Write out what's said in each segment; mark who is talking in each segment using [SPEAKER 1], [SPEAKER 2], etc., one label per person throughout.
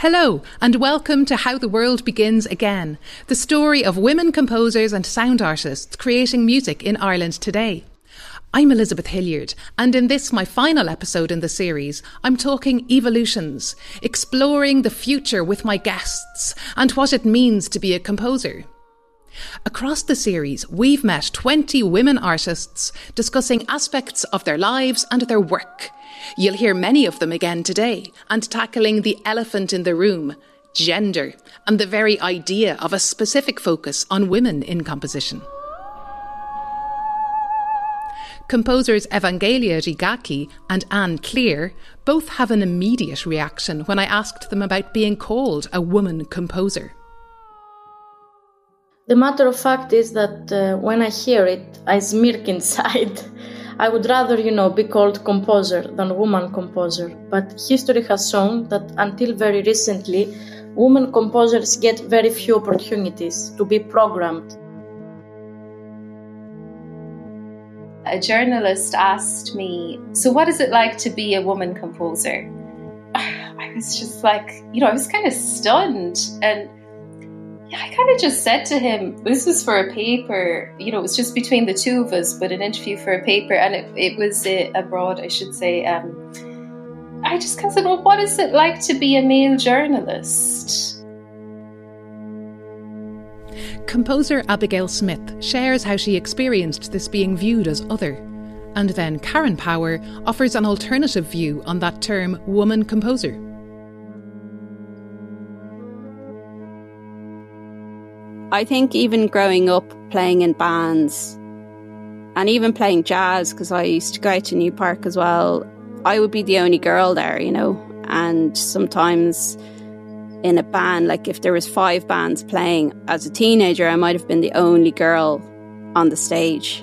[SPEAKER 1] Hello, and welcome to How the World Begins Again, the story of women composers and sound artists creating music in Ireland today. I'm Elizabeth Hilliard, and in this, my final episode in the series, I'm talking evolutions, exploring the future with my guests and what it means to be a composer. Across the series, we've met 20 women artists discussing aspects of their lives and their work You'll hear many of them again today, and tackling the elephant in the room gender and the very idea of a specific focus on women in composition. Composers Evangelia Rigaki and Anne Cleere both have an immediate reaction when I asked them about being called a woman composer.
[SPEAKER 2] The matter of fact is that uh, when I hear it, I smirk inside. I would rather, you know, be called composer than woman composer. But history has shown that until very recently, women composers get very few opportunities to be programmed.
[SPEAKER 3] A journalist asked me, So, what is it like to be a woman composer? I was just like, you know, I was kind of stunned. And I kind of just said to him, this was for a paper, you know, it was just between the two of us, but an interview for a paper, and it, it was uh, abroad, I should say. Um, I just kind of said, well, what is it like to be a male journalist?
[SPEAKER 1] Composer Abigail Smith shares how she experienced this being viewed as other. And then Karen Power offers an alternative view on that term woman composer.
[SPEAKER 4] I think even growing up playing in bands and even playing jazz, because I used to go out to Newpark as well, I would be the only girl there, you know. And sometimes in a band, like if there was five bands playing as a teenager, I might have been the only girl on the stage.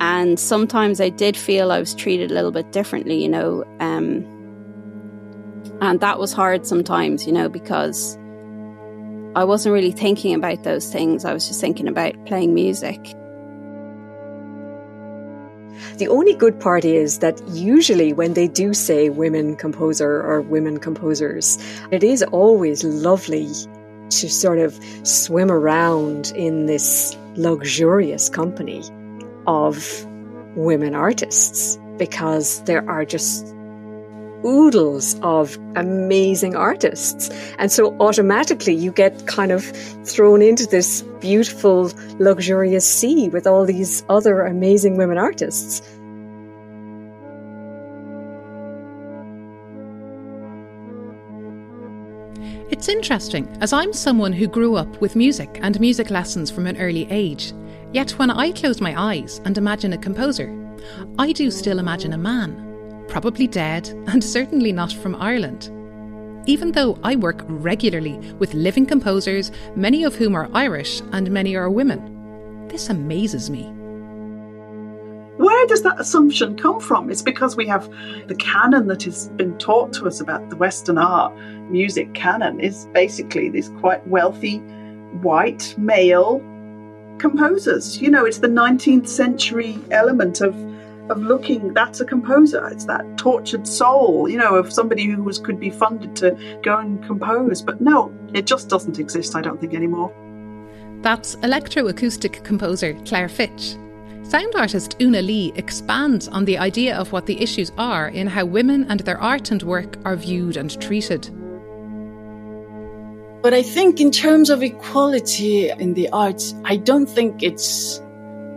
[SPEAKER 4] And sometimes I did feel I was treated a little bit differently, you know. Um, and that was hard sometimes, you know, because I wasn't really thinking about those things. I was just thinking about playing music.
[SPEAKER 5] The only good part is that usually when they do say women composer or women composers, it is always lovely to sort of swim around in this luxurious company of women artists because there are just oodles of amazing artists. And so automatically you get kind of thrown into this beautiful, luxurious sea with all these other amazing women artists.
[SPEAKER 1] It's interesting, as I'm someone who grew up with music and music lessons from an early age. Yet when I close my eyes and imagine a composer, I do still imagine a man probably dead, and certainly not from Ireland. Even though I work regularly with living composers, many of whom are Irish and many are women, this amazes me.
[SPEAKER 6] Where does that assumption come from? It's because we have the canon that has been taught to us about the Western art music canon is basically these quite wealthy white male composers. You know, it's the 19th century element of of looking that's a composer. It's that tortured soul you know of somebody who was could be funded to go and compose. But no it just doesn't exist i don't think anymore.
[SPEAKER 1] That's electroacoustic composer claire fitch. Sound artist una lee expands on the idea of what the issues are in how women and their art and work are viewed and treated.
[SPEAKER 7] But i think in terms of equality in the arts i don't think it's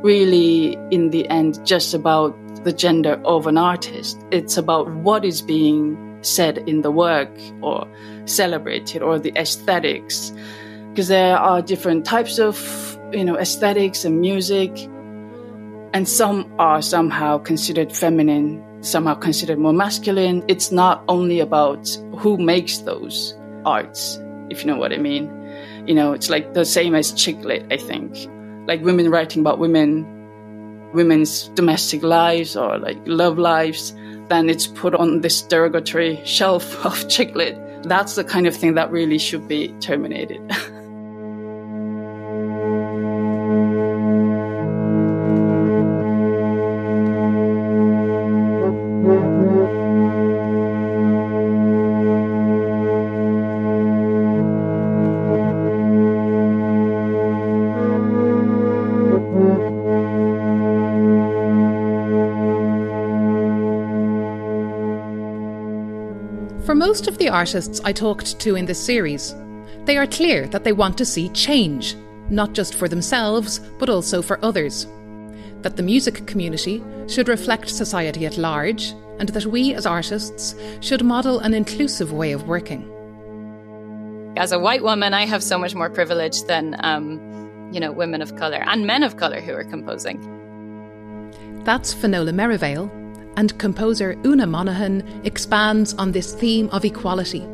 [SPEAKER 7] really, in the end, just about the gender of an artist. It's about what is being said in the work or celebrated or the aesthetics. Because there are different types of, you know, aesthetics and music. And some are somehow considered feminine, somehow considered more masculine. It's not only about who makes those arts, if you know what I mean. You know, it's like the same as chick lit, I think like women writing about women, women's domestic lives or like love lives, then it's put on this derogatory shelf of chick lit. That's the kind of thing that really should be terminated.
[SPEAKER 1] the artists I talked to in this series, they are clear that they want to see change, not just for themselves, but also for others. That the music community should reflect society at large, and that we as artists should model an inclusive way of working.
[SPEAKER 8] As a white woman, I have so much more privilege than, um, you know, women of colour and men of colour who are composing.
[SPEAKER 1] That's Finola Merivale, and composer Una Monaghan expands on this theme of equality.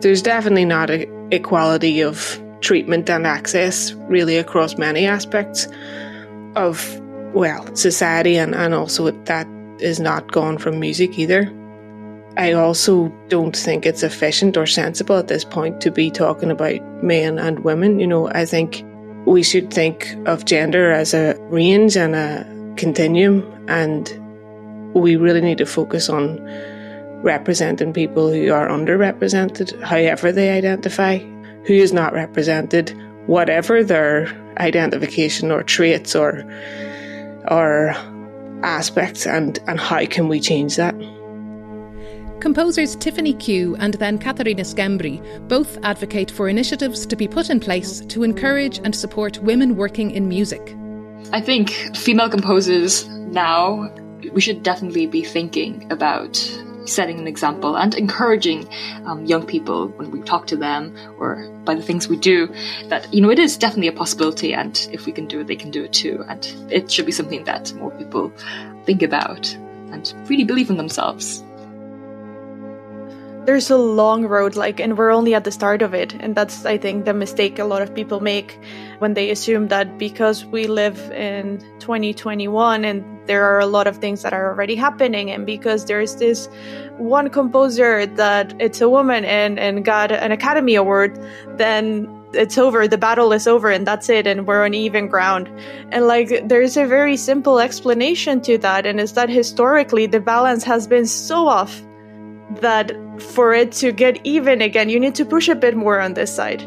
[SPEAKER 9] There's definitely not a equality of treatment and access really across many aspects of well society and, and also that is not gone from music either i also don't think it's efficient or sensible at this point to be talking about men and women you know i think we should think of gender as a range and a continuum and we really need to focus on representing people who are underrepresented however they identify who is not represented, whatever their identification or traits or or aspects and, and how can we change that?
[SPEAKER 1] Composers Tiffany Q and then Katharina Schembri both advocate for initiatives to be put in place to encourage and support women working in music.
[SPEAKER 10] I think female composers now, we should definitely be thinking about setting an example and encouraging um, young people when we talk to them or by the things we do that you know it is definitely a possibility and if we can do it they can do it too. And it should be something that more people think about and really believe in themselves
[SPEAKER 11] there's a long road like and we're only at the start of it. And that's i think the mistake a lot of people make when they assume that because we live in 2021 and there are a lot of things that are already happening and because there's this one composer that it's a woman and and got an academy award then it's over the battle is over and that's it and we're on even ground. And like there's a very simple explanation to that and is that historically the balance has been so off that for it to get even again you need to push a bit more on this side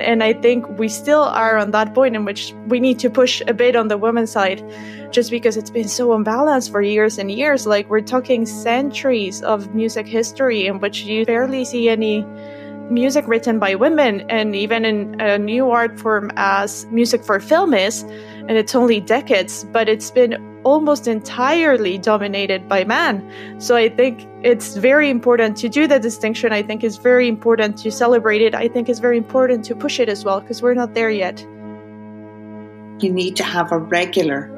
[SPEAKER 11] and I think we still are on that point in which we need to push a bit on the women's side just because it's been so unbalanced for years and years. Like we're talking centuries of music history in which you barely see any music written by women and even in a new art form as music for film is and it's only decades but it's been almost entirely dominated by men so i think it's very important to do the distinction. I think it's very important to celebrate it. I think it's very important to push it as well because we're not there yet.
[SPEAKER 12] You need to have a regular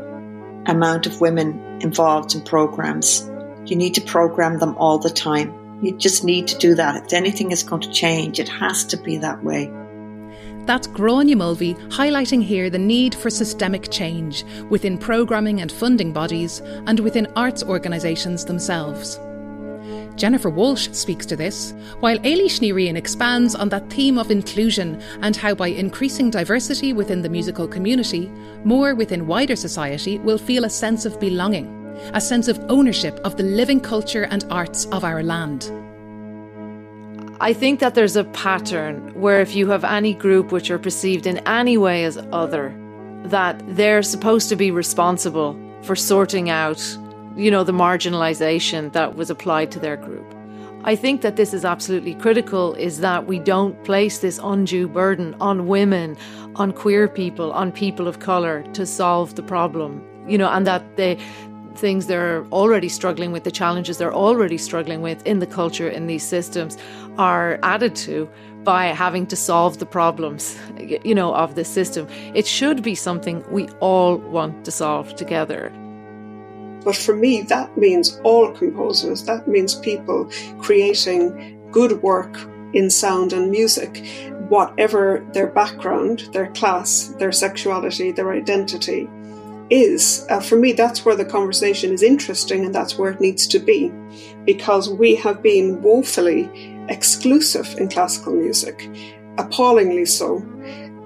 [SPEAKER 12] amount of women involved in programs. You need to program them all the time. You just need to do that. If anything is going to change, it has to be that way.
[SPEAKER 1] That's Gráinne Mulvey highlighting here the need for systemic change within programming and funding bodies and within arts organisations themselves. Jennifer Walshe speaks to this, while Eilish Ní Riain expands on that theme of inclusion and how by increasing diversity within the musical community, more within wider society will feel a sense of belonging a sense of ownership of the living culture and arts of our land.
[SPEAKER 13] I think that there's a pattern where if you have any group which are perceived in any way as other, that they're supposed to be responsible for sorting out, you know, the marginalization that was applied to their group. I think that this is absolutely critical is that we don't place this undue burden on women, on queer people, on people of color to solve the problem. You know, and that they things they're already struggling with, the challenges they're already struggling with in the culture, in these systems, are added to by having to solve the problems, you know, of the system. It should be something we all want to solve together.
[SPEAKER 14] But for me, that means all composers. That means people creating good work in sound and music, whatever their background, their class, their sexuality, their identity is, uh, for me, that's where the conversation is interesting and that's where it needs to be. Because we have been woefully exclusive in classical music, appallingly so.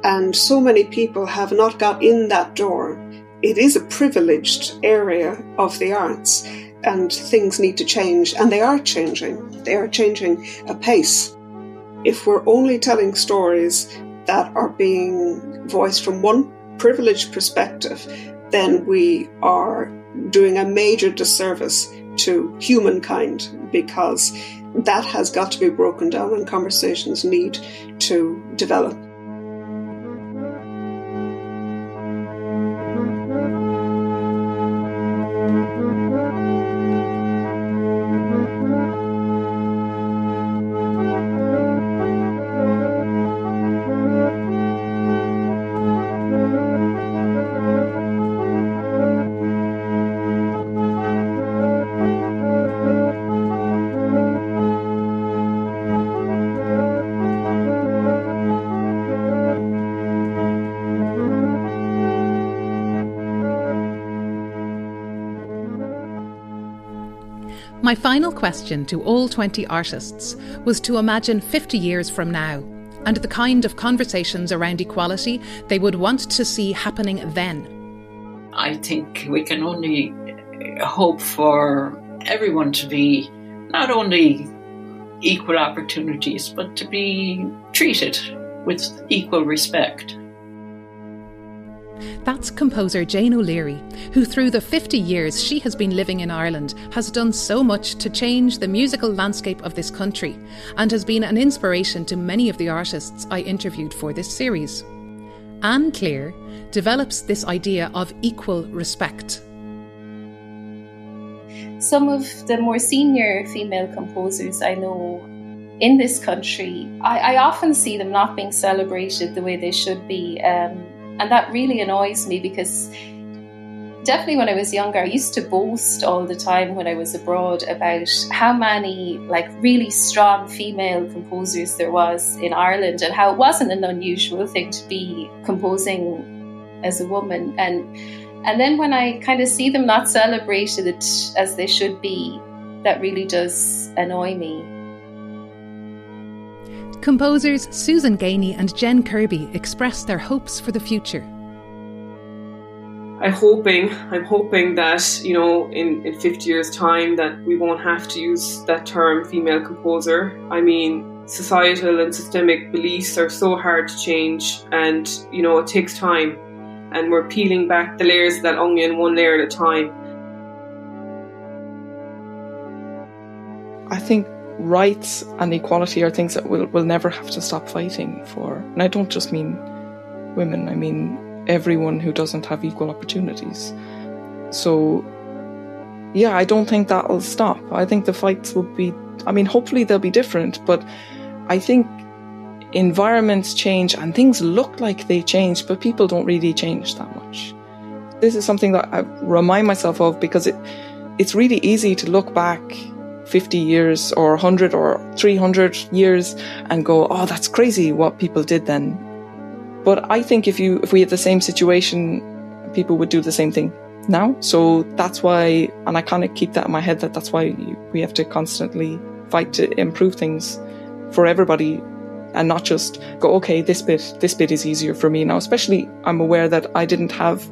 [SPEAKER 14] And so many people have not got in that door. It is a privileged area of the arts, and things need to change, and they are changing. They are changing apace. If we're only telling stories that are being voiced from one privileged perspective, then we are doing a major disservice to humankind because that has got to be broken down and conversations need to develop.
[SPEAKER 1] My final question to all 20 artists was to imagine 50 years from now and the kind of conversations around equality they would want to see happening then.
[SPEAKER 15] I think we can only uh, hope for everyone to be not only equal opportunities, but to be treated with equal respect.
[SPEAKER 1] That's composer Jane O'Leary, who through the 50 years she has been living in Ireland has done so much to change the musical landscape of this country and has been an inspiration to many of the artists I interviewed for this series. Anne Cleere develops this idea of equal respect.
[SPEAKER 3] Some of the more senior female composers I know in this country, I, I often see them not being celebrated the way they should be. Um, and that really annoys me because definitely when I was younger, I used to boast all the time when I was abroad about how many like really strong female composers there was in Ireland and how it wasn't an unusual thing to be composing as a woman. And and then when I kind of see them not celebrated as they should be, that really does annoy me.
[SPEAKER 1] Composers Susan Gainey and Jen Kirby express their hopes for the future.
[SPEAKER 16] I'm hoping, I'm hoping that you know, in, in 50 years' time, that we won't have to use that term female composer. I mean, societal and systemic beliefs are so hard to change, and you know, it takes time, and we're peeling back the layers of that onion one layer at a time.
[SPEAKER 17] I think rights and equality are things that we'll, we'll never have to stop fighting for. And I don't just mean women, I mean everyone who doesn't have equal opportunities. So, yeah, I don't think that'll stop. I think the fights will be, I mean, hopefully they'll be different, but I think environments change and things look like they change, but people don't really change that much. This is something that I remind myself of because it, it's really easy to look back 50 years or 100 or 300 years and go, oh, that's crazy what people did then. But I think if you if we had the same situation, people would do the same thing now. So that's why, and I kind of keep that in my head that that's why we have to constantly fight to improve things for everybody and not just go, okay, this bit, this bit is easier for me now. Especially, I'm aware that I didn't have,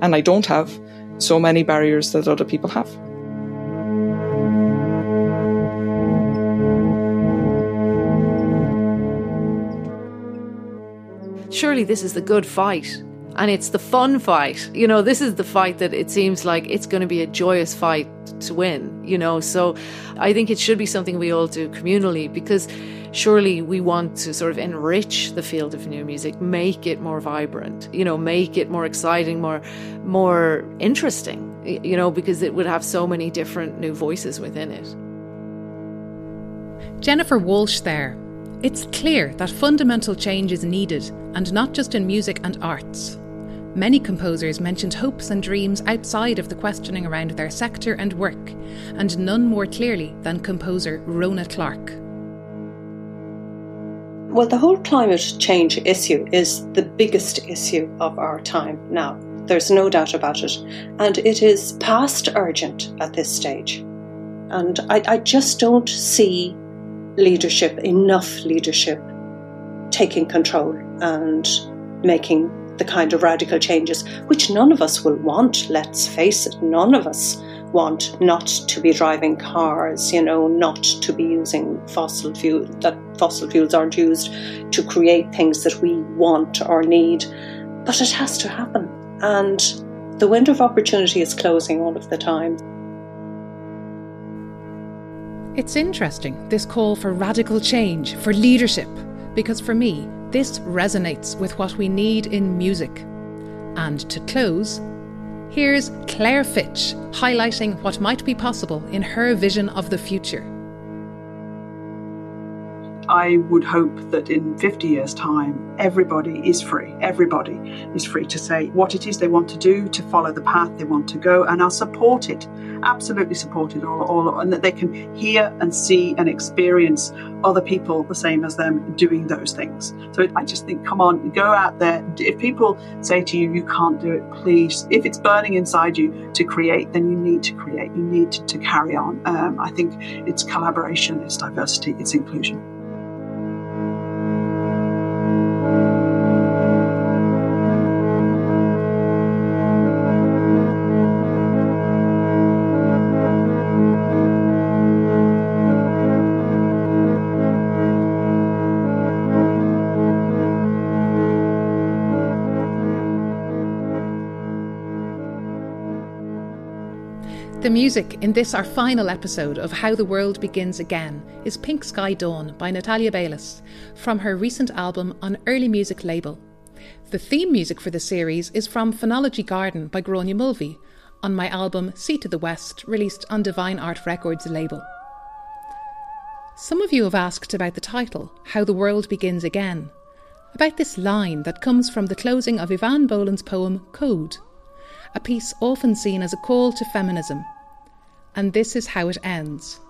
[SPEAKER 17] and I don't have, so many barriers that other people have.
[SPEAKER 13] Surely this is the good fight and it's the fun fight. You know, this is the fight that it seems like it's going to be a joyous fight to win, you know. So I think it should be something we all do communally because surely we want to sort of enrich the field of new music, make it more vibrant, you know, make it more exciting, more more interesting, you know, because it would have so many different new voices within it.
[SPEAKER 1] Jennifer Walshe there it's clear that fundamental change is needed, and not just in music and arts. Many composers mentioned hopes and dreams outside of the questioning around their sector and work, and none more clearly than composer Rhona Clarke.
[SPEAKER 18] Well, the whole climate change issue is the biggest issue of our time now. There's no doubt about it. And it is past urgent at this stage. And I, I just don't see leadership, enough leadership, taking control and making the kind of radical changes which none of us will want, let's face it, none of us want not to be driving cars, you know, not to be using fossil fuel, that fossil fuels aren't used to create things that we want or need. But it has to happen. And the window of opportunity is closing all of the time.
[SPEAKER 1] It's interesting, this call for radical change, for leadership, because for me, this resonates with what we need in music. And to close, here's Claire Fitch highlighting what might be possible in her vision of the future.
[SPEAKER 6] I would hope that in 50 years' time, everybody is free. Everybody is free to say what it is they want to do, to follow the path they want to go, and are supported, absolutely supported, all, all, and that they can hear and see and experience other people the same as them doing those things. So I just think, come on, go out there. If people say to you, you can't do it, please, if it's burning inside you to create, then you need to create. You need to, to carry on. Um, I think it's collaboration, it's diversity, it's inclusion.
[SPEAKER 1] Music in this, our final episode of How the World Begins Again, is Pink Sky Dawn by Natalia Beylis from her recent album on Early Music label. The theme music for the series is from Phonology Garden by Gráinne Mulvey on my album Sea to the West, released on Divine Art Records label. Some of you have asked about the title, How the World Begins Again, about this line that comes from the closing of Eavan Boland's poem Code, a piece often seen as a call to feminism and this is how it ends.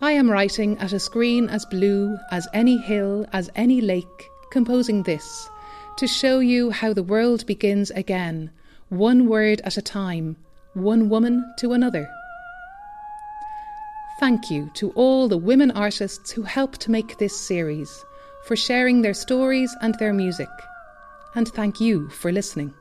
[SPEAKER 1] I am writing at a screen as blue as any hill, as any lake, composing this to show you how the world begins again, one word at a time, one woman to another. Thank you to all the women artists who helped make this series, for sharing their stories and their music. And thank you for listening.